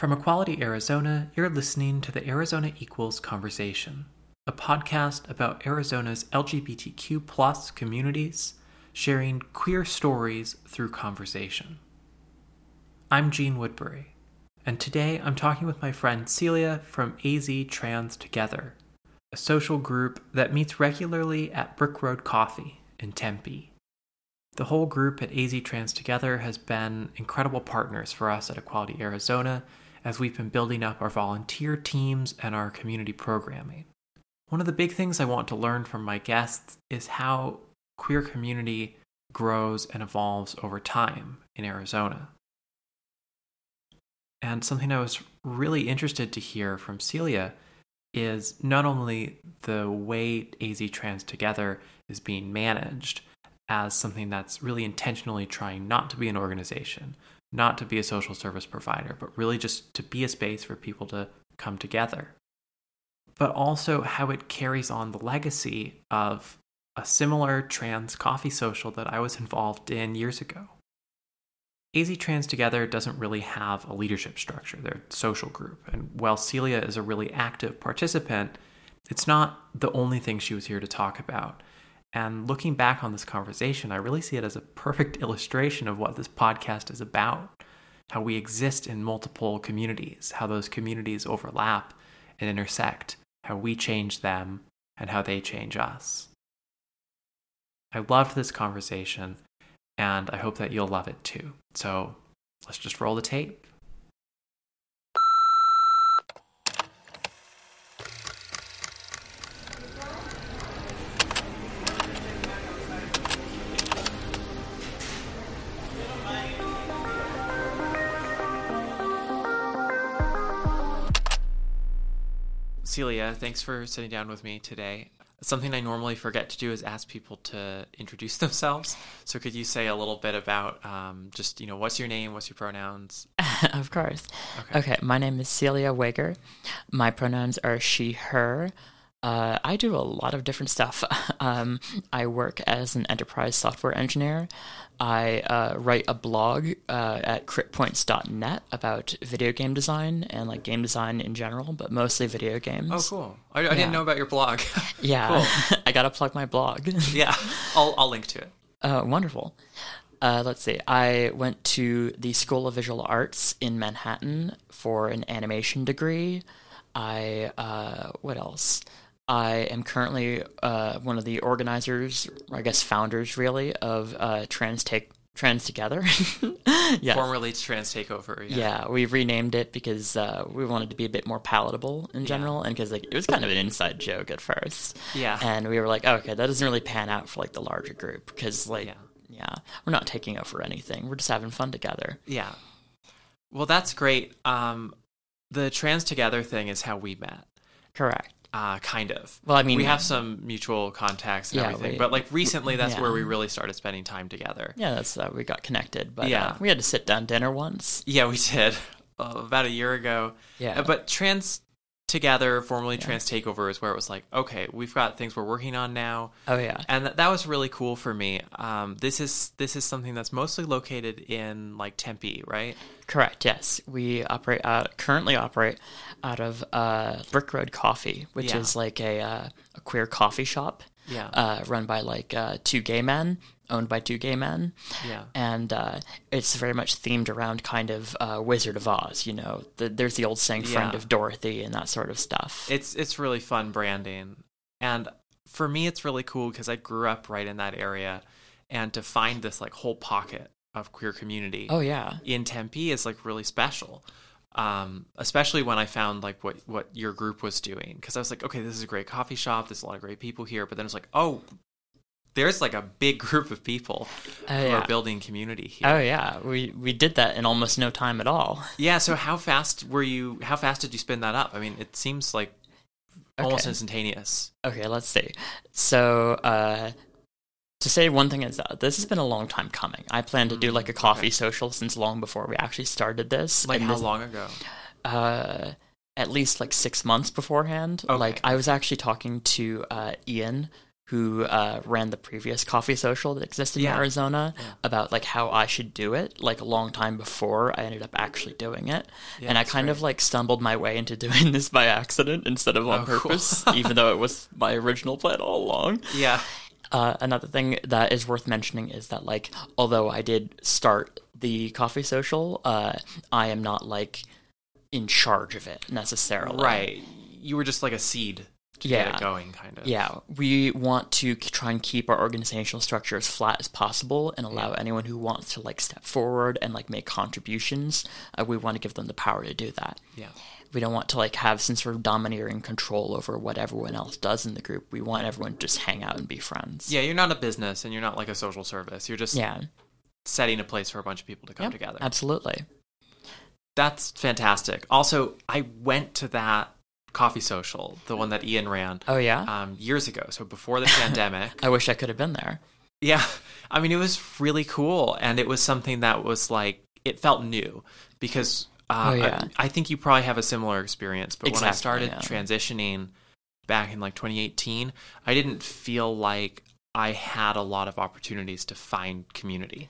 From Equality Arizona, you're listening to the Arizona Equals Conversation, a podcast about Arizona's LGBTQ plus communities sharing queer stories through conversation. I'm Gene Woodbury, and today I'm talking with my friend Celia from AZ Trans Together, a social group that meets regularly at Brick Road Coffee in Tempe. The whole group at AZ Trans Together has been incredible partners for us at Equality Arizona as we've been building up our volunteer teams and our community programming. One of the big things I want to learn from my guests is how queer community grows and evolves over time in Arizona. And something I was really interested to hear from Celia is not only the way AZ Trans Together is being managed as something that's really intentionally trying not to be an organization, not to be a social service provider, but really just to be a space for people to come together. But also how it carries on the legacy of a similar trans coffee social that I was involved in years ago. AZ Trans Together doesn't really have a leadership structure, they're a social group. And while Celia is a really active participant, it's not the only thing she was here to talk about. And looking back on this conversation, I really see it as a perfect illustration of what this podcast is about how we exist in multiple communities, how those communities overlap and intersect, how we change them, and how they change us. I loved this conversation, and I hope that you'll love it too. So let's just roll the tape. Celia, thanks for sitting down with me today. Something I normally forget to do is ask people to introduce themselves. So, could you say a little bit about um, just, you know, what's your name, what's your pronouns? of course. Okay. okay. my name is Celia Wager. My pronouns are she, her. Uh, I do a lot of different stuff. Um, I work as an enterprise software engineer. I uh, write a blog uh, at critpoints.net about video game design and like game design in general, but mostly video games. Oh, cool! I, I yeah. didn't know about your blog. yeah. I gotta plug my blog. yeah, I'll I'll link to it. Uh, wonderful. Uh, let's see. I went to the School of Visual Arts in Manhattan for an animation degree. I uh, what else? I am currently uh, one of the organizers, I guess founders, really, of uh, Trans Take Trans Together. yeah. Formerly Trans Takeover. Yeah. yeah, we renamed it because uh, we wanted to be a bit more palatable in general, yeah. and because like it was kind of an inside joke at first. Yeah, and we were like, oh, okay, that doesn't really pan out for like the larger group because like, yeah. yeah, we're not taking over anything. We're just having fun together. Yeah. Well, that's great. Um, the Trans Together thing is how we met. Correct. Uh, kind of. Well, I mean, we have some mutual contacts and yeah, everything, we, but like recently, that's yeah. where we really started spending time together. Yeah, that's uh, we got connected. But yeah, uh, we had to sit down dinner once. Yeah, we did uh, about a year ago. Yeah, but trans together, formerly yeah. Trans Takeover, is where it was like, okay, we've got things we're working on now. Oh yeah, and th- that was really cool for me. Um, this is this is something that's mostly located in like Tempe, right? Correct. Yes, we operate out currently operate out of uh, Brick Road Coffee, which yeah. is like a uh, a queer coffee shop. Yeah. Uh, run by like uh, two gay men owned by two gay men. Yeah. And uh, it's very much themed around kind of uh, Wizard of Oz, you know. The, there's the old saying, friend yeah. of Dorothy, and that sort of stuff. It's, it's really fun branding. And for me, it's really cool because I grew up right in that area. And to find this like whole pocket of queer community. Oh, yeah. In Tempe is like really special. Um, especially when I found like what what your group was doing, because I was like, okay, this is a great coffee shop. There's a lot of great people here, but then it's like, oh, there's like a big group of people uh, who yeah. are building community here. Oh yeah, we we did that in almost no time at all. Yeah. So how fast were you? How fast did you spin that up? I mean, it seems like almost instantaneous. Okay, let's see. So uh, to say one thing is that this has been a long time coming. I plan to do like a mm, coffee okay. social since long before we actually started this. Like how this, long ago? Uh, at least like six months beforehand. Okay. Like I was actually talking to uh, Ian who uh, ran the previous coffee social that existed Yeah. in Arizona about like how I should do it like a long time before I ended up actually doing it. Yeah, and I kind of like stumbled my way into doing this by accident instead of on Oh, cool. purpose, even though it was my original plan all along. Yeah. Uh, another thing that is worth mentioning is that, like, although I did start the coffee social, uh, I am not like in charge of it necessarily. Right. You were just like a seed to get Yeah. it going, kind of. Yeah, we want to k- try and keep our organizational structure as flat as possible and allow anyone who wants to like step forward and like make contributions. Uh, we want to give them the power to do that. Yeah. We don't want to like have some sort of domineering control over what everyone else does in the group. We want everyone to just hang out and be friends. Yeah, you're not a business and you're not like a social service. You're just Yeah. setting a place for a bunch of people to come Yep, together. Absolutely. That's fantastic. Also, I went to that coffee social, the one that Ian ran, Oh yeah. um, years ago. So before the pandemic. I wish I could have been there. Yeah. I mean, it was really cool. And it was something that was like, it felt new because uh, Oh, yeah. I, I think you probably have a similar experience. But when I started yeah. transitioning back in like 2018, I didn't feel like I had a lot of opportunities to find community.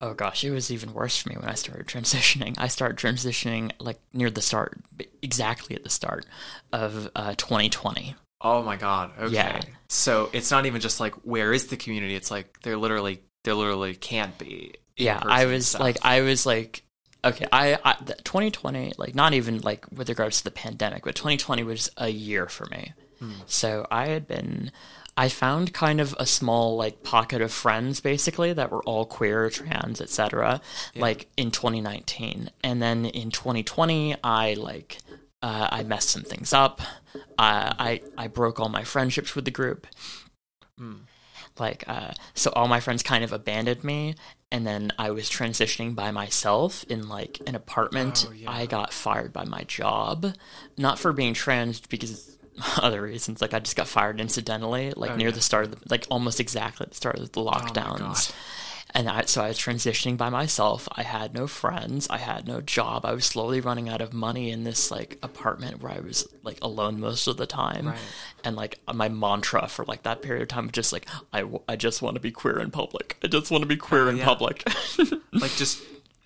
Oh gosh, it was even worse for me when I started transitioning. I started transitioning like near the start, exactly at the start of uh, 2020. Oh my god. Okay. Yeah. So it's not even just like where is the community? It's like there literally there literally can't be. Yeah, I was stuff. like, I was like, okay, I, I 2020, like not even like with regards to the pandemic, but 2020 was a year for me. Hmm. So I had been, I found kind of a small like pocket of friends basically that were all queer, trans, etc. Like in 2019, and then in 2020, I like. Uh, I messed some things up. Uh, I I broke all my friendships with the group Hmm. like uh, so all my friends kind of abandoned me and then i was transitioning by myself in like an apartment Oh, yeah. i got fired by my job not for being trans because other reasons like i just got fired incidentally like Oh, near yeah. the start of the, like almost exactly at the start of the Oh lockdowns God. And I, so I was transitioning by myself. I had no friends. I had no job. I was slowly running out of money in this like apartment where I was like alone most of the time. Right. And like my mantra for like that period of time was just like I, w- I just want to be queer in public. I just want to be queer Oh, in yeah. public. like just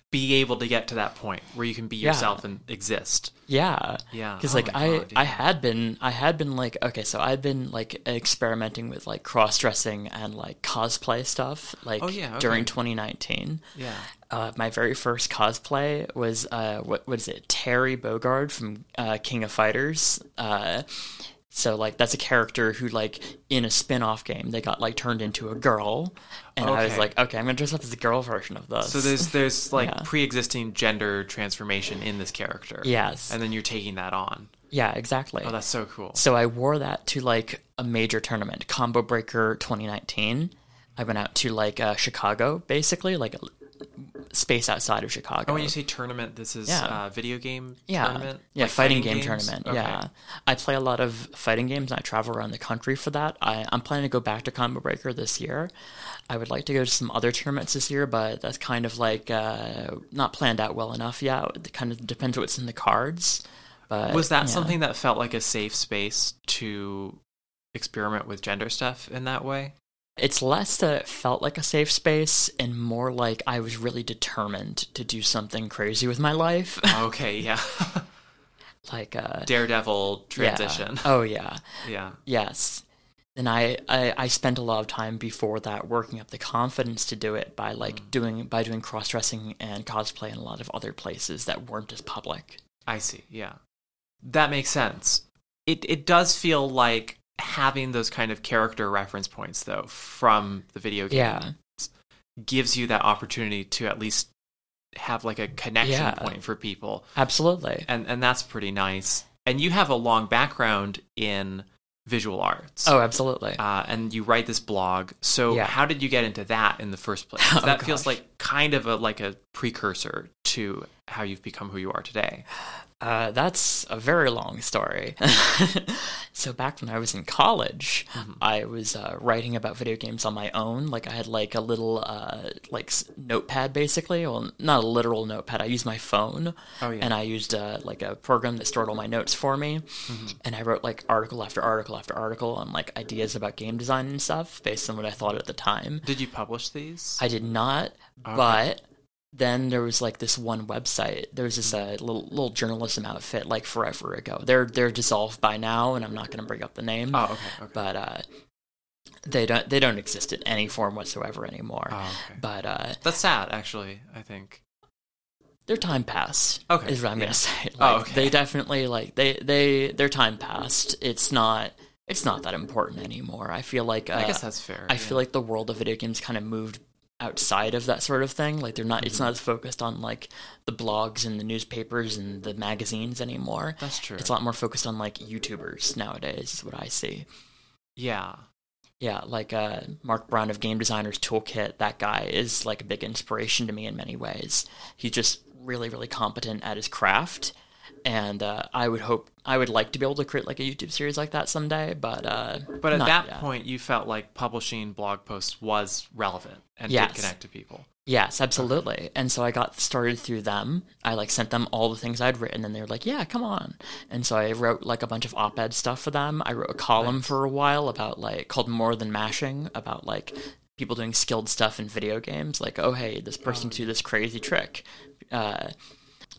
be able to get to that point where you can be Yeah. yourself and exist. yeah. Yeah. Because Oh like I God, I had been I had been like okay so I'd been like experimenting with like cross dressing and like cosplay stuff like Oh, yeah, during 2019. Yeah. Uh, my very first cosplay was uh, what what is it? Terry Bogard from uh, King of Fighters. So like that's a character who like in a spin-off game they got like turned into a girl, and I was like, okay, I'm gonna dress up as a girl version of this. So there's there's like Yeah. pre-existing gender transformation in this character. yes, And then you're taking that on. yeah, exactly. Oh, that's so cool. So I wore that to like a major tournament, Combo Breaker 2019. I went out to like uh, Chicago, basically like a space outside of Chicago. Oh, when you say tournament, this is Yeah. uh, video game yeah, tournament? yeah, Like fighting, game games? tournament. Okay. Yeah, I play a lot of fighting games. and I travel around the country for that. I, I'm planning to go back to Combo Breaker this year. I would like to go to some other tournaments this year, but that's kind of like uh, not planned out well enough yet. It kind of depends what's in the cards. But Was that yeah. something that felt like a safe space to experiment with gender stuff in that way? It's less that it felt like a safe space and more like I was really determined to do something crazy with my life. Okay, yeah. like a Daredevil yeah. transition. Oh yeah. Yeah. Yes. And I, I I spent a lot of time before that working up the confidence to do it by like Mm. doing by doing cross dressing and cosplay in a lot of other places that weren't as public. I see. Yeah. That makes sense. It it does feel like having those kind of character reference points though from the video game Yeah. gives you that opportunity to at least have like a connection Yeah. point for people. Absolutely. And and that's pretty nice. And you have a long background in visual arts. Oh, absolutely. Uh, and you write this blog. So Yeah. how did you get into that in the first place? Oh, that feels like kind of a like a precursor to how you've become who you are today? Uh, that's a very long story. so back when I was in college, mm-hmm. I was uh, writing about video games on my own. Like I had like a little uh, like notepad, basically. Well, not a literal notepad. I used my phone, oh, yeah. and I used uh, like a program that stored all my notes for me. Mm-hmm. And I wrote like article after article after article on like ideas about game design and stuff based on what I thought at the time. Did you publish these? I did not, okay. but then there was like this one website. There was this uh, little little journalism outfit like forever ago. They're they're dissolved by now, and I'm not going to bring up the name. Oh, okay. okay. But uh, they don't they don't exist in any form whatsoever anymore. Oh, okay. But uh, that's sad, actually. I think their time passed. Okay, is what I'm yeah. gonna say. Oh, like, oh, okay. They definitely like they they their time passed. It's not it's not that important anymore. I feel like uh, I guess that's fair. I yeah. feel like the world of video games kind of moved outside of that sort of thing. Like they're not mm-hmm. it's not as focused on like the blogs and the newspapers and the magazines anymore. That's true. It's a lot more focused on like YouTubers nowadays is what I see. Yeah. Yeah, like uh, Mark Brown of Game Designers Toolkit, that guy is like a big inspiration to me in many ways. He's just really, really competent at his craft and uh, I would hope I would like to be able to create like a YouTube series like that someday. But uh, but at that yet. point, you felt like publishing blog posts was relevant and yes. did connect to people. Yes, absolutely. Okay. And so I got started through them. I like sent them all the things I'd written, and they were like, "Yeah, come on." And so I wrote like a bunch of op-ed stuff for them. I wrote a column nice. for a while about like called "More Than Mashing" about like people doing skilled stuff in video games. Like, oh hey, this person oh, do this crazy trick. Uh,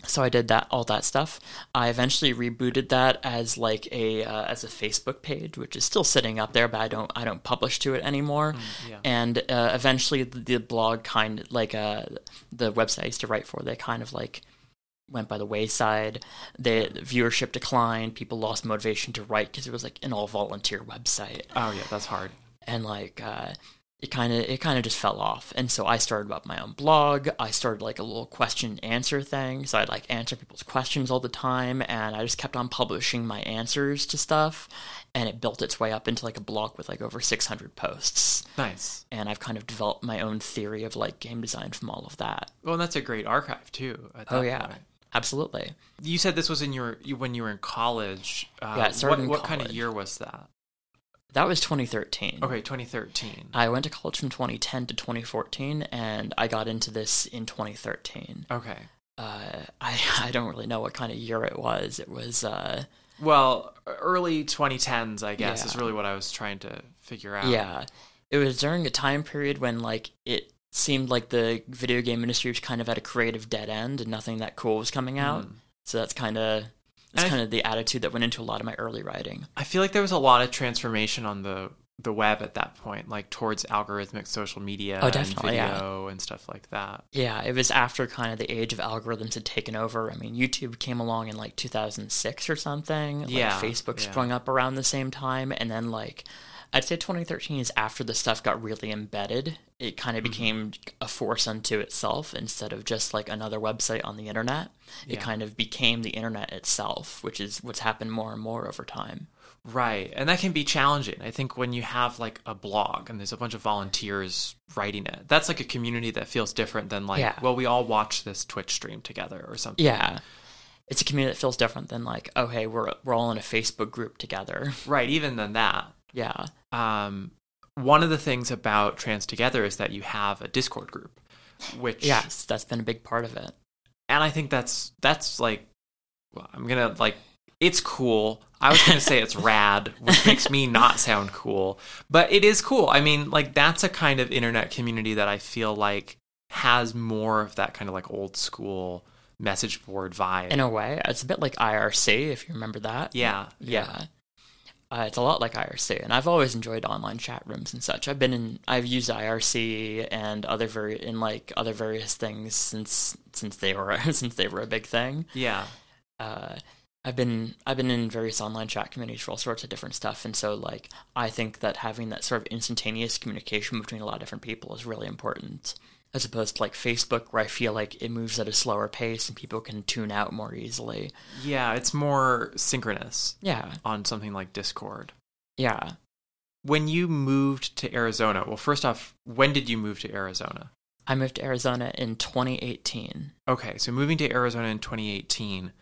so I did that all that stuff. I eventually rebooted that as like a uh, as a Facebook page, which is still sitting up there, but I don't I don't publish to it anymore. Mm, yeah. And uh, eventually, the, the, blog kind of like uh, the website I used to write for, they kind of like went by the wayside. The viewership declined. People lost motivation to write because it was like an all volunteer website. Oh yeah, that's hard. And like uh, it kind of it kind of just fell off. And so i started up my own blog. I started like a little question answer thing. So i'd like answer people's questions all the time and i just kept on publishing my answers to stuff and it built its way up into like a blog with like over 600 posts. Nice. And i've kind of developed my own theory of like game design from all of that. Well that's a great archive too oh yeah. point. absolutely. You said this was in your when you were in college. Uh, yeah what, what kind of year was that that was 2013. Okay, 2013. I went to college from 2010 to 2014, and I got into this in 2013. Okay. Uh, I I don't really know what kind of year it was. It was uh, well, early 2010s, I guess, yeah. is really what I was trying to figure out. Yeah, it was during a time period when like it seemed like the video game industry was kind of at a creative dead end, and nothing that cool was coming out. Mm. So that's kind of that's kind of the attitude that went into a lot of my early writing. I feel like there was a lot of transformation on the the web at that point, like towards algorithmic social media oh, definitely, and video yeah. and stuff like that. Yeah, it was after kind of the age of algorithms had taken over. I mean, YouTube came along in like 2006 or something. Like yeah, Facebook yeah. sprung up around the same time, and then like I'd say 2013 is after the stuff got really embedded. It kind of mm-hmm. became a force unto itself instead of just like another website on the internet. It kind of became the internet itself, which is what's happened more and more over time. Right. And that can be challenging. I think when you have like a blog and there's a bunch of volunteers writing it, that's like a community that feels different than like, yeah. well, we all watch this Twitch stream together or something. Yeah. It's a community that feels different than like, oh, hey, we're, we're all in a Facebook group together. Right. Even than that. Yeah. Um, one of the things about Trans Together is that you have a Discord group, which yes, that's been a big part of it. And I think that's that's like, well, I'm gonna like, it's cool. I was gonna say it's rad, which makes me not sound cool, but it is cool. I mean, like that's a kind of internet community that I feel like has more of that kind of like old school message board vibe. In a way, it's a bit like IRC, if you remember that. Yeah, yeah. yeah. Uh, it's a lot like IRC, and I've always enjoyed online chat rooms and such. I've been in, I've used IRC and other very in like other various things since since they were since they were a big thing. Yeah. Uh, I've been I've been in various online chat communities for all sorts of different stuff, and so like I think that having that sort of instantaneous communication between a lot of different people is really important as opposed to like Facebook, where I feel like it moves at a slower pace and people can tune out more easily. Yeah, it's more synchronous. Yeah. On something like Discord. Yeah. When you moved to Arizona, well, first off, when did you move to Arizona? I moved to Arizona in 2018. Okay, so moving to Arizona in 2018,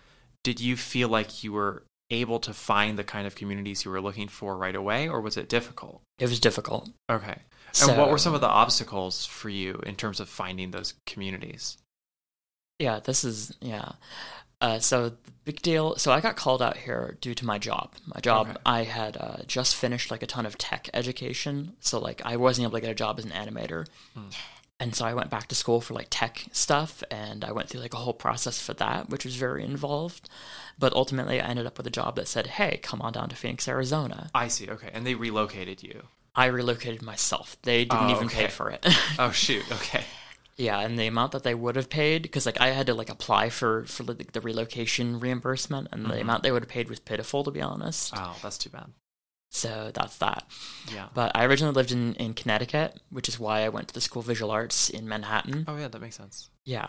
did you feel like you were able to find the kind of communities you were looking for right away, or was it difficult? It was difficult. Okay. And what were some of the obstacles for you in terms of finding those communities? Yeah, this is yeah. Uh, so the big deal. So I got called out here due to my job. My job. Okay. I had uh, just finished like a ton of tech education, so like I wasn't able to get a job as an animator, Hmm. and so I went back to school for like tech stuff, and I went through like a whole process for that, which was very involved. But ultimately, I ended up with a job that said, "Hey, come on down to Phoenix, Arizona." I see. Okay. And they relocated you. I relocated myself. They didn't Oh, even okay. pay for it. Oh, shoot. Okay. Yeah, and the amount that they would have paid, because like I had to like apply for for the, the relocation reimbursement, and the Mhm. amount they would have paid was pitiful, to be honest. Oh, that's too bad. So that's that. Yeah. But I originally lived in in Connecticut, which is why I went to the School of Visual Arts in Manhattan. Oh, yeah, that makes sense. Yeah.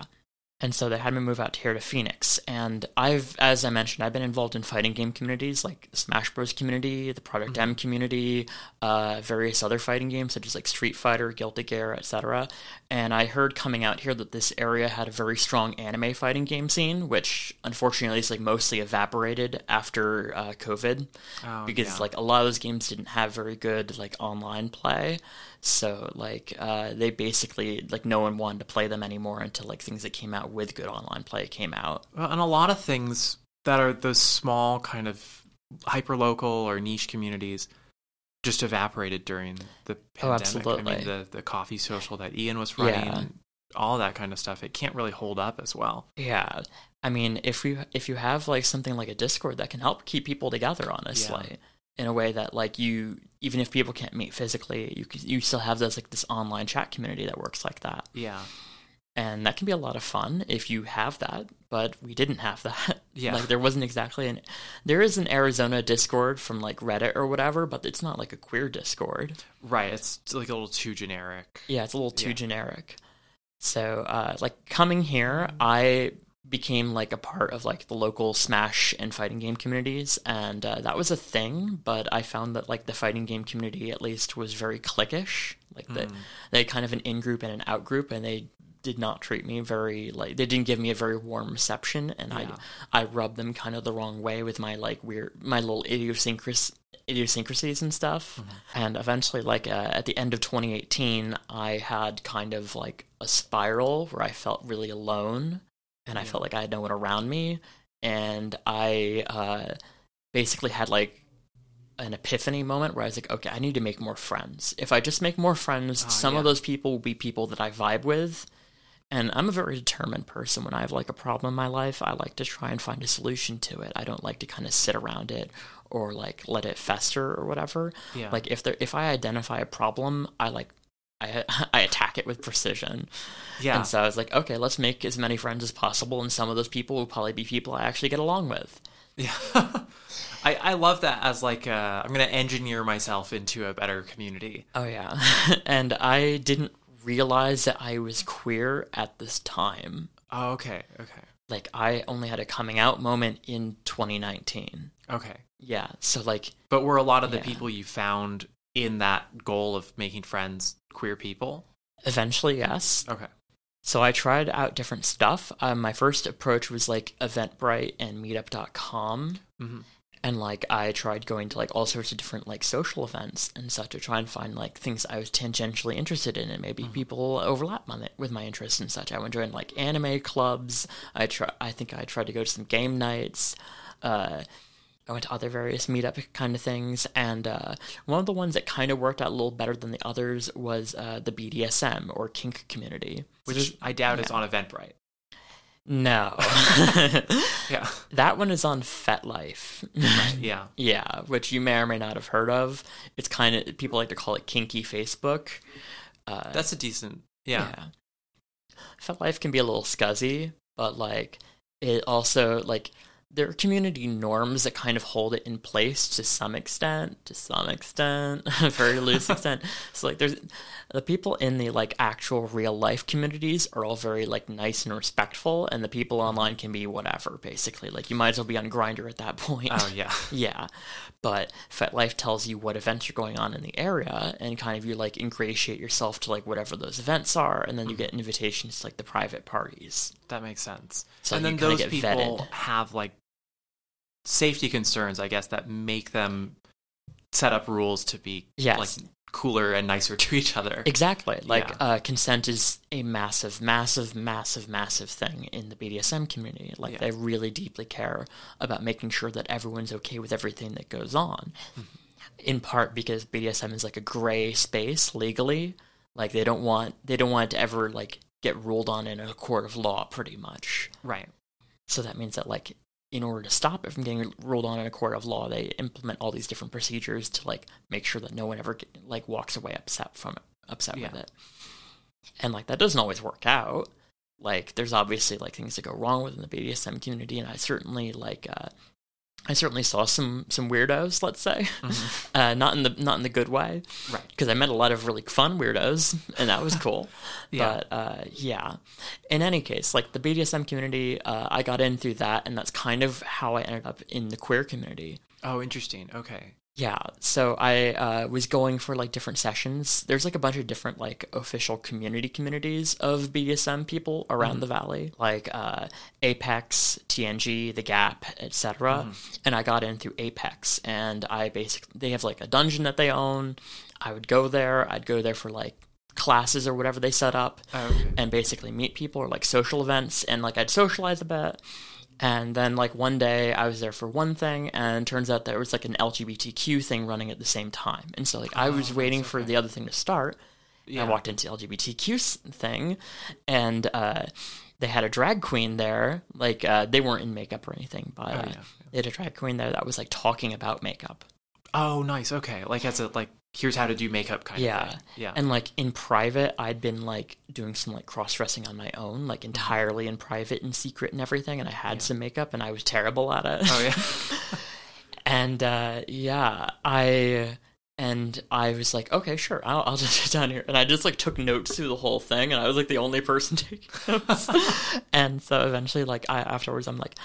And so they had me move out here to Phoenix. And I've, as I mentioned, I've been involved in fighting game communities like Smash Bros. community, the Project M community, uh, various other fighting games such as like Street Fighter, Guilty Gear, etc. And I heard coming out here that this area had a very strong anime fighting game scene, which unfortunately is like mostly evaporated after uh, COVID Oh, because yeah. like a lot of those games didn't have very good like online play so like uh, they basically like no one wanted to play them anymore until like things that came out with good online play came out Well, and a lot of things that are those small kind of hyper local or niche communities just evaporated during the pandemic. I Oh, absolutely. mean, the the coffee social that Ian was running, Yeah. all that kind of stuff. It can't really hold up as well. yeah i mean if you if you have like something like a discord that can help keep people together honestly in a way that like you even if people can't meet physically you you still have this like this online chat community that works like that Yeah. and that can be a lot of fun if you have that but we didn't have that Yeah. like there wasn't exactly an there is an arizona discord from like reddit or whatever but it's not like a queer discord Right. It's like a little too generic. yeah it's a little too Yeah. generic so uh like coming here i became like a part of like the local smash and fighting game communities and uh, that was a thing but i found that like the fighting game community at least was very cliquish. Like the, they had kind of an in-group and an out-group and they did not treat me very like they didn't give me a very warm reception and Yeah. i i rubbed them kind of the wrong way with my like weird my little idiosyncras idiosyncrasies and stuff. And eventually like uh, at the end of 2018 i had kind of like a spiral where i felt really alone and i felt like i had no one around me and i uh basically had like an epiphany moment where I was like, okay, I need to make more friends. If I just make more friends, Oh, some yeah. of those people will be people that I vibe with. And I'm a very determined person. When I have like a problem in my life, I like to try and find a solution to it. I don't like to kind of sit around it or like let it fester or whatever. Yeah. Like if there if I identify a problem, I like I I attack it with precision. yeah. And so I was like, okay, let's make as many friends as possible, and some of those people will probably be people I actually get along with. Yeah. I, I love that as like uh, I'm gonna engineer myself into a better community. Oh yeah, and I didn't realize that I was queer at this time. Oh, okay, okay, Like I only had a coming out moment in 2019. okay. Yeah, so like But were a lot of the Yeah. people you found in that goal of making friends queer people? eventually, yes. Okay. So I tried out different stuff. Um, my first approach was like Eventbrite and Meetup.com. Mhm. And like I tried going to like all sorts of different like social events and such to try and find like things I was tangentially interested in and maybe people overlap with my interests and such. I would join like anime clubs. I try. I think I tried to go to some game nights. Uh, I went to other various meetup kind of things, and uh, one of the ones that kind of worked out a little better than the others was uh, the BDSM or kink community. Which I doubt is on Eventbrite. No, Yeah. that one is on FetLife. Yeah. yeah, which you may or may not have heard of. It's kind of people like to call it kinky Facebook. Uh, That's a decent. Yeah. yeah. FetLife can be a little scuzzy, but like it also like there are community norms that kind of hold it in place to some extent, to some extent, a very loose extent. So like there's the people in the like actual real life communities are all very like nice and respectful, and the people mm-hmm. online can be whatever basically. Like you might as well be on Grindr at that point. Oh yeah, yeah. But FetLife tells you what events are going on in the area, and kind of you like ingratiate yourself to like whatever those events are, and then you mm-hmm. get invitations to like the private parties. that makes sense. So and then those get people vetted. have like safety concerns, I guess, that make them set up rules to be Yes. like cooler and nicer to each other. Exactly. Like Yeah. uh, consent is a massive, massive, massive, massive thing in the BDSM community. Like Yeah. they really deeply care about making sure that everyone's okay with everything that goes on. In part because BDSM is like a gray space legally. Like they don't want they don't want it to ever like get ruled on in a court of law pretty much. Right. So that means that like in order to stop it from getting ruled on in a court of law, they implement all these different procedures to like make sure that no one ever get, like walks away upset from it, upset with it. And like that doesn't always work out. Like there's obviously like things that go wrong within the BDSM community, and I certainly like uh, I certainly saw some some weirdos, let's say, uh, not in the not in the good way, Right. Because I met a lot of really fun weirdos, and that was cool. Yeah. But uh, yeah, in any case, like the BDSM community, uh, I got in through that, and that's kind of how I ended up in the queer community. Oh, interesting. Okay. Yeah, so I uh, was going for like different sessions. There's like a bunch of different like official community communities of BDSM people around the valley, like uh, Apex, TNG, The Gap, etc. And I got in through Apex, and I basically they have like a dungeon that they own. I would go there. I'd go there for like classes or whatever they set up, Oh, okay. and basically meet people or like social events, and like I'd socialize a bit. And then, like, one day I was there for one thing, and turns out there was like an LGBTQ thing running at the same time. And so, like, I was waiting for the other thing to start. Yeah. I walked into the LGBTQ thing, and uh, they had a drag queen there. Like, uh, they weren't in makeup or anything, but yeah, yeah. they had a drag queen there that was like talking about makeup. Oh, nice. Okay. Like as a like here's how to do makeup kind Yeah. of thing. Yeah. And like in private, I'd been like doing some like cross dressing on my own, like entirely in private and secret and everything. And I had some makeup and I was terrible at it. oh yeah. and uh, yeah, I and I was like, okay, sure, I'll, I'll just sit down here. And I just like took notes through the whole thing, and I was like the only person taking notes. and so eventually, like I afterwards, I'm like,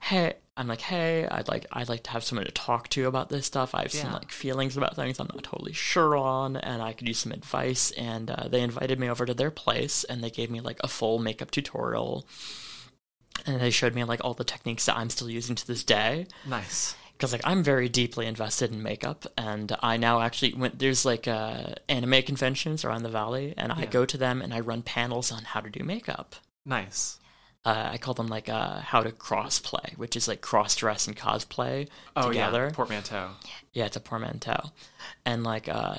hey, I'm like, hey, I'd like I'd like to have someone to talk to about this stuff. I have some like feelings about things I'm not totally sure on, and I could use some advice. And uh, they invited me over to their place, and they gave me like a full makeup tutorial. And they showed me like all the techniques that I'm still using to this day nice. because like I'm very deeply invested in makeup, and I now actually went. There's like uh, anime conventions around the valley, and I go to them and I run panels on how to do makeup. Nice. Uh, I call them like uh, how to crossplay, which is like cross dress and cosplay Oh together. yeah. Portmanteau. Yeah, it's a portmanteau, and like uh,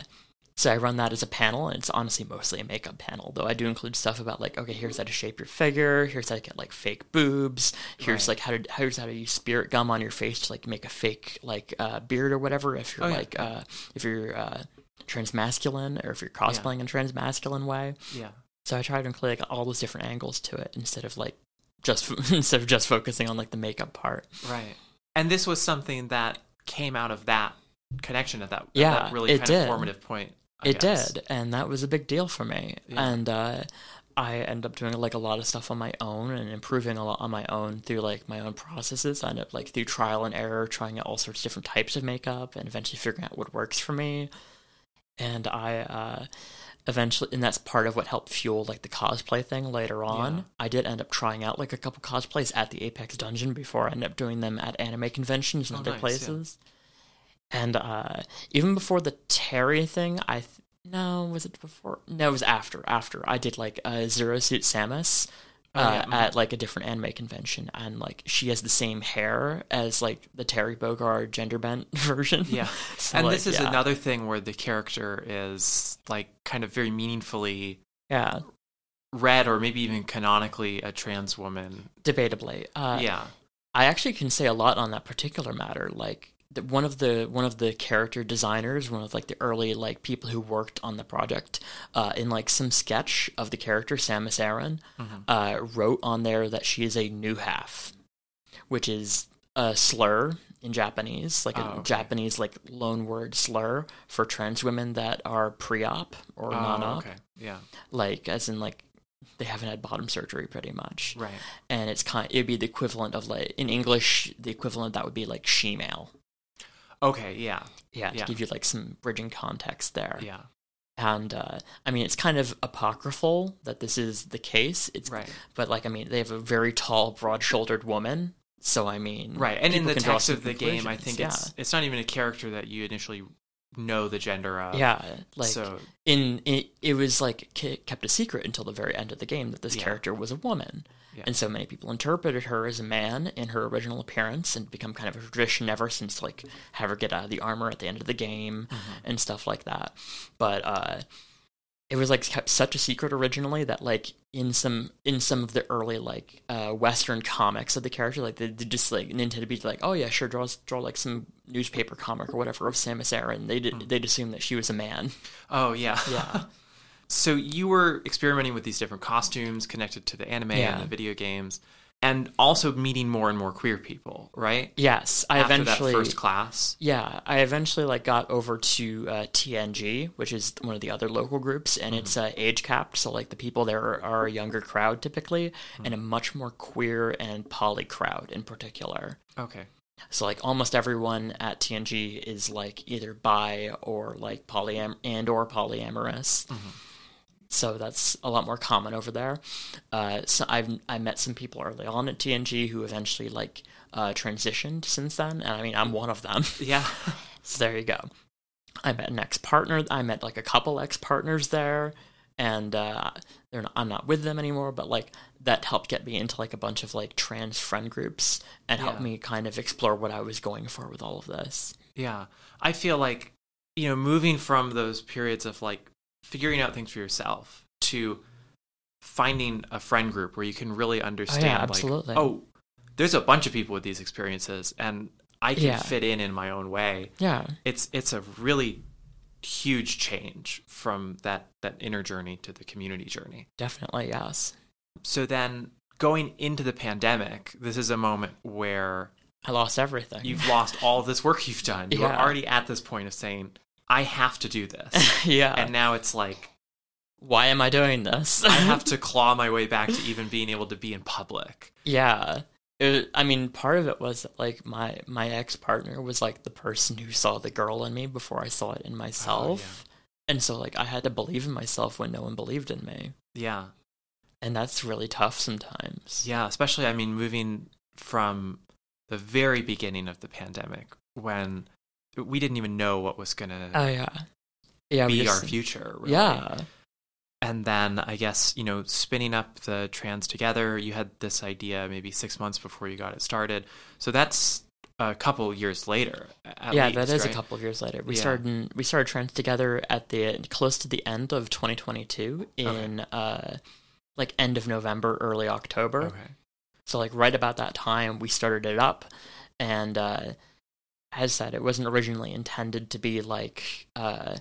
so I run that as a panel, and it's honestly mostly a makeup panel. Though I do include stuff about like, okay, here's how to shape your figure, here's how to get like fake boobs, here's Right. like how to here's how to use spirit gum on your face to like make a fake like uh, beard or whatever. If you're Oh, like yeah. uh, if you're uh, transmasculine or if you're cosplaying in a transmasculine way. Yeah. So I try to include like all those different angles to it instead of like just instead of just focusing on like the makeup part. Right. And this was something that came out of that connection at that, at Yeah, that really it kind did. of formative point. I it guess. did, and that was a big deal for me. Yeah. And uh, I end up doing like a lot of stuff on my own and improving a lot on my own through like my own processes. I end up like through trial and error, trying out all sorts of different types of makeup, and eventually figuring out what works for me. And I uh, eventually, and that's part of what helped fuel like the cosplay thing later on. Yeah. I did end up trying out like a couple cosplays at the Apex Dungeon before I ended up doing them at anime conventions and Oh, other nice, yeah. places. And uh, even before the Terry thing, I th- no, was it before? No, it was after. After I did like a Zero Suit Samus Oh, uh, yeah, mhm. at like a different anime convention, and like she has the same hair as like the Terry Bogard gender bent version. Yeah. So, and like, this is yeah. another thing where the character is like kind of very meaningfully yeah, read or maybe even canonically a trans woman. debatably. Uh, yeah. I actually can say a lot on that particular matter. Like the, one of the one of the character designers, one of like the early like people who worked on the project, uh, in like some sketch of the character Samus Aran, Mm-hmm. uh, wrote on there that she is a new half, which is a slur in Japanese, like a Oh, okay. Japanese like loan word slur for trans women that are pre-op or Oh, non-op, okay. Yeah. like as in like they haven't had bottom surgery pretty much, Right. and it's kind it'd be the equivalent of like in English the equivalent that would be like she-male. Okay. Yeah. Yeah, to Yeah. give you like some bridging context there. Yeah. And uh, I mean, it's kind of apocryphal that this is the case. It's Right. but like I mean, they have a very tall, broad-shouldered woman. So I mean, Right. And in the text of the game, I think yeah. it's it's not even a character that you initially know the gender of. yeah, like so in it, it was like kept a secret until the very end of the game that this Yeah. character was a woman. Yeah. And so many people interpreted her as a man in her original appearance and become kind of a tradition ever since like have her get out of the armor at the end of the game Mm-hmm. and stuff like that. But uh it was like kept such a secret originally that like in some in some of the early like uh western comics of the character like they, they just like Nintendo be like oh yeah sure draw draw like some newspaper comic or whatever of Samus Aran they did they'd assume that she was a man oh yeah. yeah So you were experimenting with these different costumes connected to the anime Yeah. and the video games, and also meeting more and more queer people, right? yes I After eventually that first class. Yeah, I eventually like got over to uh, TNG, which is one of the other local groups, and it's uh, age capped. So like the people there are, are a younger crowd typically, and a much more queer and poly crowd in particular. Okay. So like almost everyone at TNG is like either bi or like polyam and or polyamorous. So that's a lot more common over there. Uh, so I've I met some people early on at TNG who eventually like uh, transitioned since then, and I mean I'm one of them. Yeah. So there you go. I met an ex partner. I met like a couple ex partners there, and uh, they're not, I'm not with them anymore. But like that helped get me into like a bunch of like trans friend groups and helped Yeah. me kind of explore what I was going for with all of this. Yeah. I feel like, you know, moving from those periods of like figuring out things for yourself to finding a friend group where you can really oh, understand like, absolutely. oh, there's a bunch of people with these experiences and I can Yeah. fit in in my own way. Yeah, It's it's a really huge change from that that inner journey to the community journey. definitely yes. So then going into the pandemic, this is a moment where I lost everything. you've lost all this work you've done. You are Yeah. already at this point of saying, I have to do this. yeah. and now it's like, Why am I doing this? I have to claw my way back to even being able to be in public. Yeah. It, I mean, part of it was that, like my my ex partner was like the person who saw the girl in me before I saw it in myself, oh, and so like I had to believe in myself when no one believed in me, Yeah. and that's really tough sometimes. Yeah. Especially, I mean, moving from the very beginning of the pandemic when we didn't even know what was going to Oh yeah, yeah. be just- our future. Really. Yeah, and then I guess you know spinning up the trans together. You had this idea maybe six months before you got it started, so that's a couple years later. at yeah. least, that is right? a couple of years later. We Yeah. started we started trans together at the close to the end of 2022 in uh like end of November, early October. Okay. So like right about that time we started it up and uh as said it wasn't originally intended to be like uh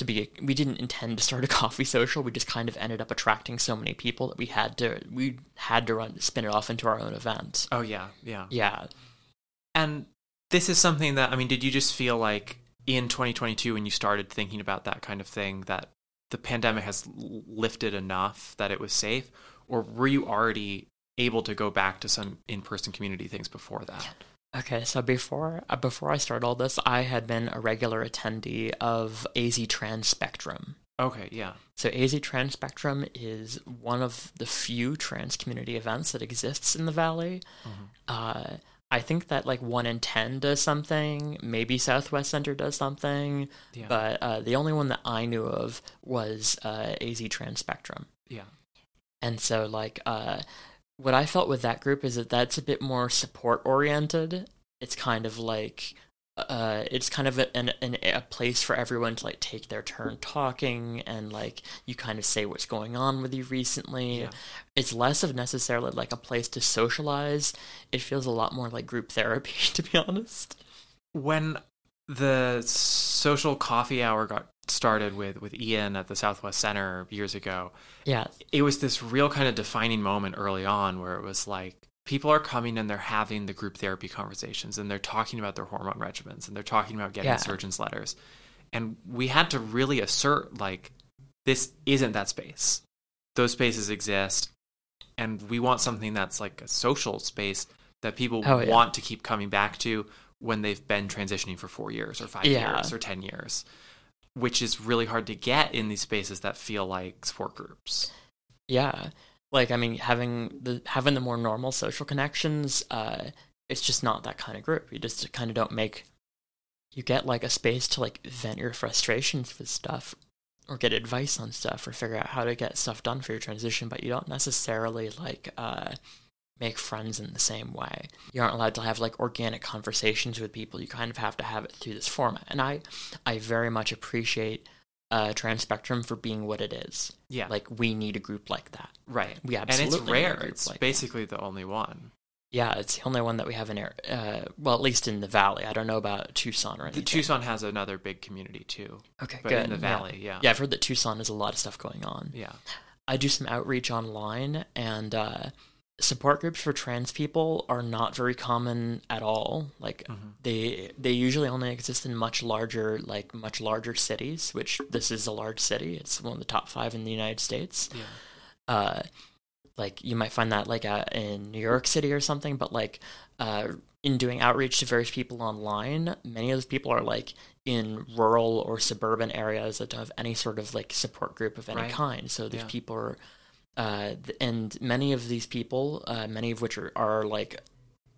to be we didn't intend to start a coffee social we just kind of ended up attracting so many people that we had to we had to run spin it off into our own event. Oh yeah, yeah. Yeah. And this is something that I mean, did you just feel like in 2022 when you started thinking about that kind of thing that the pandemic has lifted enough that it was safe, or were you already able to go back to some in-person community things before that? Okay, so before uh, before I start all this, I had been a regular attendee of AZ Trans Spectrum. Okay, yeah. So AZ Trans Spectrum is one of the few trans community events that exists in the valley. Uh, I think that like one n ten does something. Maybe Southwest Center does something, Yeah. but uh, the only one that I knew of was uh, AZ Trans Spectrum. Yeah. And so, like, uh, what I felt with that group is that that's a bit more support oriented. It's kind of like, uh, it's kind of a, an, an, a place for everyone to like take their turn talking, and like you kind of say what's going on with you recently. Yeah. It's less of necessarily like a place to socialize. It feels a lot more like group therapy, to be honest. When the social coffee hour got started with with Ian at the Southwest Center years ago, Yeah, it was this real kind of defining moment early on where it was like people are coming and they're having the group therapy conversations and they're talking about their hormone regimens and they're talking about getting Yeah. surgeon's letters. And we had to really assert like this isn't that space. Those spaces exist and we want something that's like a social space that people Oh, yeah. want to keep coming back to when they've been transitioning for 4 years or 5 Yeah. years or 10 years. Which is really hard to get in these spaces that feel like support groups. Yeah. Like I mean having the having the more normal social connections, uh it's just not that kind of group. You just kind of don't make you get like a space to like vent your frustrations with stuff or get advice on stuff or figure out how to get stuff done for your transition, but you don't necessarily like uh make friends in the same way. You aren't allowed to have like organic conversations with people. You kind of have to have it through this format. And I I very much appreciate uh Trans Spectrum for being what it is. Yeah. Like we need a group like that. right. We and it's absolutely need a rare. It's like that. basically the only one. Yeah, it's the only one that we have in air. Uh, well, at least in the valley. I don't know about Tucson or The anything. Tucson has another big community too, Okay, but good. in the yeah. valley, yeah, Yeah, I've heard that Tucson has a lot of stuff going on. yeah, I do some outreach online, and uh, support groups for trans people are not very common at all. Like Mhm. they they usually only exist in much larger like much larger cities. Which this is a large city. It's one of the top five in the United States. yeah. uh, like you might find that like uh, in New York City or something, but like uh, in doing outreach to various people online, many of those people are like in rural or suburban areas that don't have any sort of like support group of any Right. kind. So these Yeah. people are, uh, and many of these people, uh, many of which are, are like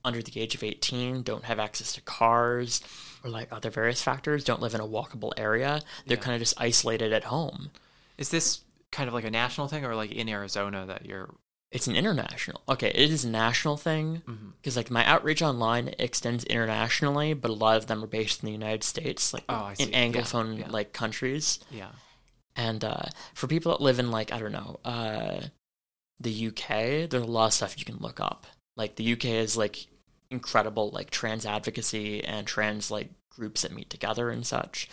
under the age of 18, don't have access to cars or like other various factors, don't live in a walkable area. They're Yeah. kind of just isolated at home. Is this kind of like a national thing, or like in Arizona that you're? It's an international. Okay, it is a national thing because like my outreach online extends internationally, but a lot of them are based in the United States, like Oh, in see. Yeah, anglophone yeah. like countries. Yeah, And uh, for people that live in like I don't know, uh, the UK, there's a lot of stuff you can look up. Like the UK is like incredible like trans advocacy and trans like groups that meet together and such.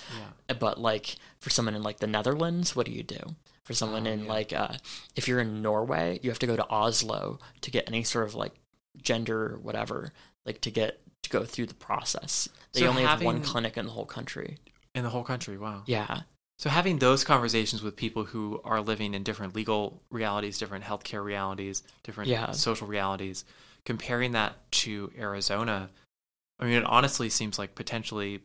yeah, But like for someone in like the Netherlands, what do you do? For someone Oh, in yeah. like uh if you're in Norway, you have to go to Oslo to get any sort of like gender whatever, like to get to go through the process. They So only have one clinic in the whole country. in the whole country. Wow. Yeah. So having those conversations with people who are living in different legal realities, different healthcare realities, different Yeah. social realities, comparing that to Arizona, I mean, it honestly seems like potentially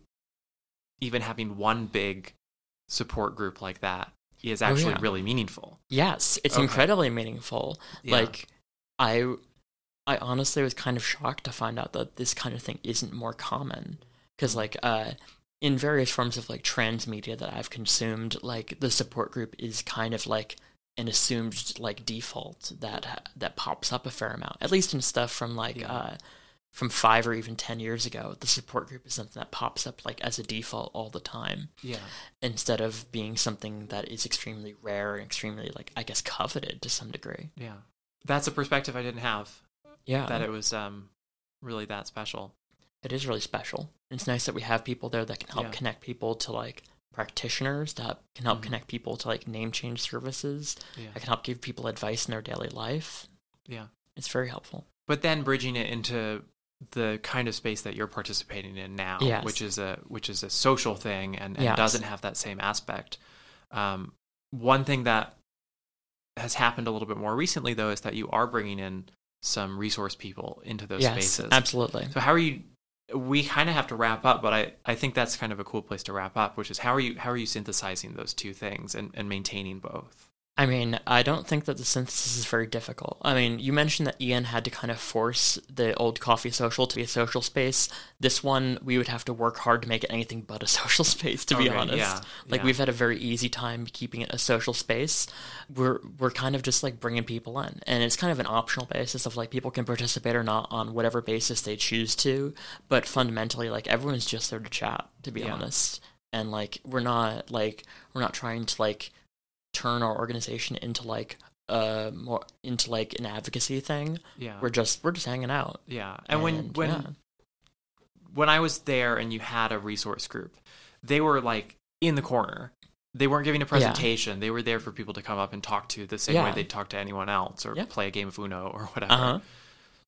even having one big support group like that is actually Oh, yeah. really meaningful. Yes, it's Okay. incredibly meaningful. Yeah. Like I I honestly was kind of shocked to find out that this kind of thing isn't more common cuz like uh in various forms of like trans media that I've consumed, like the support group is kind of like an assumed like default that that pops up a fair amount. At least in stuff from like Yeah. uh from 5 or even 10 years ago, the support group is something that pops up like as a default all the time Yeah. instead of being something that is extremely rare and extremely like I guess coveted to some degree. Yeah. That's a perspective I didn't have. Yeah, That it was um really that special. It is really special. It's nice that we have people there that can help Yeah. connect people to like practitioners that can help Mhm. connect people to like name change services. Yeah. that can help give people advice in their daily life. Yeah. It's very helpful. but then bridging it into the kind of space that you're participating in now, Yes. which is a which is a social thing and, and Yes. doesn't have that same aspect. Um, one thing that has happened a little bit more recently, though, is that you are bringing in some resource people into those yes, spaces. absolutely. So how are you? We kind of have to wrap up, but I, I think that's kind of a cool place to wrap up, which is how are you how are you synthesizing those two things and, and maintaining both? I mean, I don't think that the synthesis is very difficult. I mean, you mentioned that Ian had to kind of force the old coffee social to be a social space. This one, we would have to work hard to make it anything but a social space, to be Okay, honest. yeah, like yeah. we've had a very easy time keeping it a social space. We're we're kind of just like bringing people in, and it's kind of an optional basis of like people can participate or not on whatever basis they choose to. But fundamentally, like everyone's just there to chat, to be Yeah. honest. And like we're not like we're not trying to like turn our organization into like uh more into like an advocacy thing. Yeah, We're just we're just hanging out. yeah. And, when when yeah. when I was there and you had a resource group, they were like in the corner. They weren't giving a presentation. They were there for people to come up and talk to the same way they'd talk to anyone else or Yeah. play a game of Uno or whatever. Uh-huh.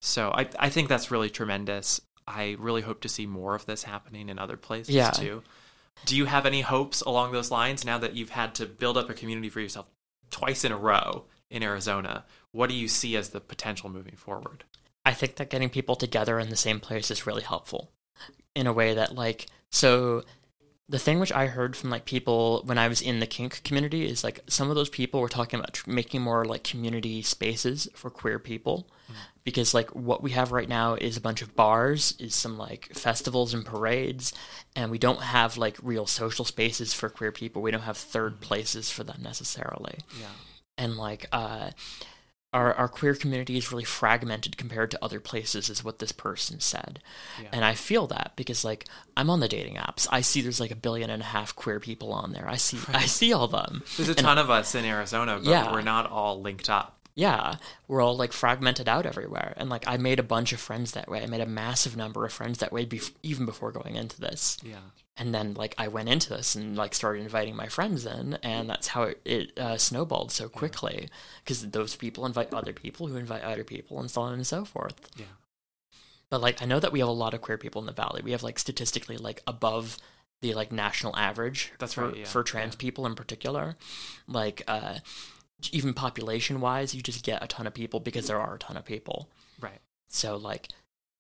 So I I think that's really tremendous. I really hope to see more of this happening in other places Yeah. too. Do you have any hopes along those lines now that you've had to build up a community for yourself twice in a row in Arizona? What do you see as the potential moving forward? I think that getting people together in the same place is really helpful in a way that like so the thing which I heard from like people when I was in the kink community is like some of those people were talking about tr- making more like community spaces for queer people because like what we have right now is a bunch of bars is some like festivals and parades and we don't have like real social spaces for queer people we don't have third places for them necessarily Yeah. and like uh our, our queer community is really fragmented compared to other places is what this person said Yeah. and i feel that because like i'm on the dating apps i see there's like a billion and a half queer people on there i see i see all them There's a ton of us in Arizona, but Yeah. we're not all linked up. Yeah we're all like fragmented out everywhere. And like i made a bunch of friends that way. I made a massive number of friends that way bef- even before going into this. Yeah. and then like i went into this and like started inviting my friends in. And that's how it, it uh, snowballed so quickly. Because those people invite other people who invite other people and so on and so forth. Yeah. but like i know that we have a lot of queer people in the valley. We have like statistically like above the like national average That's for, right, yeah, for trans yeah. people in particular. Like uh even population wise you just get a ton of people because there are a ton of people Right. so like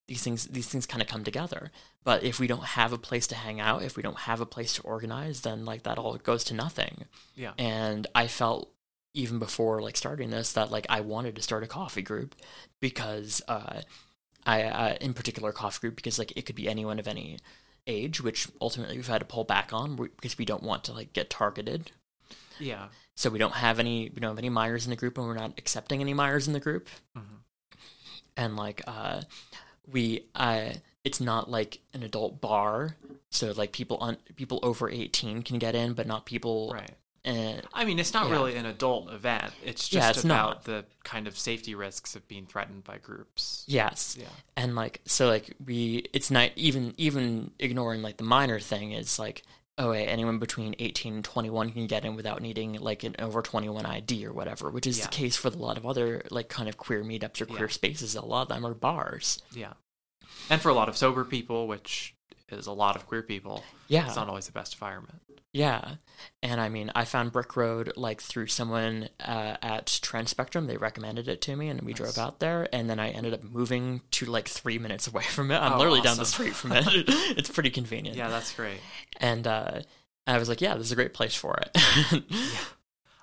these things these things kind of come together. But if we don't have a place to hang out, if we don't have a place to organize, then like that all goes to nothing. Yeah. And I felt even before like starting this that like I wanted to start a coffee group because uh I uh, in particular coffee group because like it could be anyone of any age, which ultimately we've had to pull back on because we don't want to like get targeted. Yeah. So we don't have any we don't have any Myers in the group and we're not accepting any Myers in the group Mhm. and like uh we uh it's not like an adult bar so like people on people over 18 can get in but not people Right. uh, I mean, it's not Yeah. really an adult event. It's just Yeah, it's about not. the kind of safety risks of being threatened by groups. yes Yeah. and like so like we it's not even even ignoring like the minor thing is like oh wait, anyone between 18 and 21 can get in without needing like an over 21 id or whatever which is Yeah. the case for a lot of other like kind of queer meetups or queer Yeah. spaces a lot of them are bars Yeah. And for a lot of sober people, which is a lot of queer people, yeah it's not always the best environment. Yeah, and I mean, I found Brick Road like through someone uh, at Trans Spectrum. They recommended it to me, and we Nice. drove out there. And then I ended up moving to like three minutes away from it. I'm Oh, literally down the street from it. it's pretty convenient. Yeah, that's great. And uh, I was like, yeah, this is a great place for it. yeah.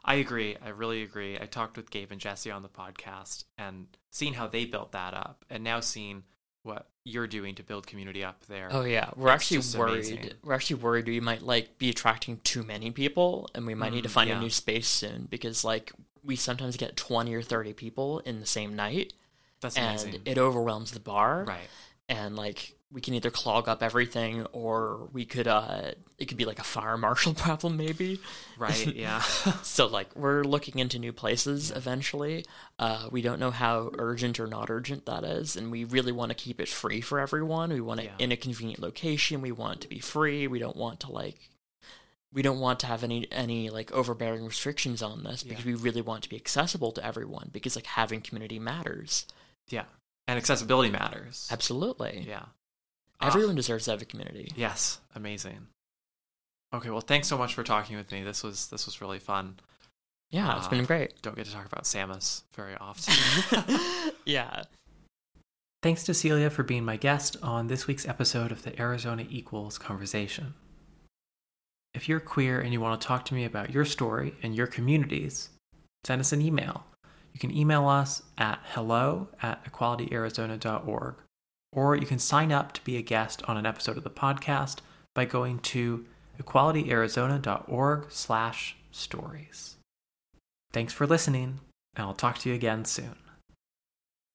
I agree. I really agree. I talked with Gabe and Jesse on the podcast and seeing how they built that up and now seeing what you're doing to build community up there. Oh yeah, we're actually worried. amazing. We're actually worried we might like be attracting too many people, and we might need to find Mm, yeah. a new space soon because like we sometimes get twenty or thirty people in the same night, That's and amazing. it overwhelms the bar. right. And like we can either clog up everything or we could uh it could be like a fire marshal problem maybe Right. Yeah. so like we're looking into new places eventually uh we don't know how urgent or not urgent that is and we really want to keep it free for everyone we want it Yeah. in a convenient location we want it to be free we don't want to like we don't want to have any any like overbearing restrictions on this because Yeah. we really want to be accessible to everyone because like having community matters yeah. And accessibility matters. absolutely Yeah. Ah, everyone deserves to have a community yes. Amazing. Okay. Well, thanks so much for talking with me. This was this was really fun. Yeah, it's Uh, been great. Don't get to talk about Samus very often. yeah. Thanks to Celia for being my guest on this week's episode of the Arizona Equals Conversation. If you're queer and you want to talk to me about your story and your communities, send us an email. You can email us at hello at equalityarizona.org, or you can sign up to be a guest on an episode of the podcast by going to equalityarizona.org slash stories. Thanks for listening, and I'll talk to you again soon.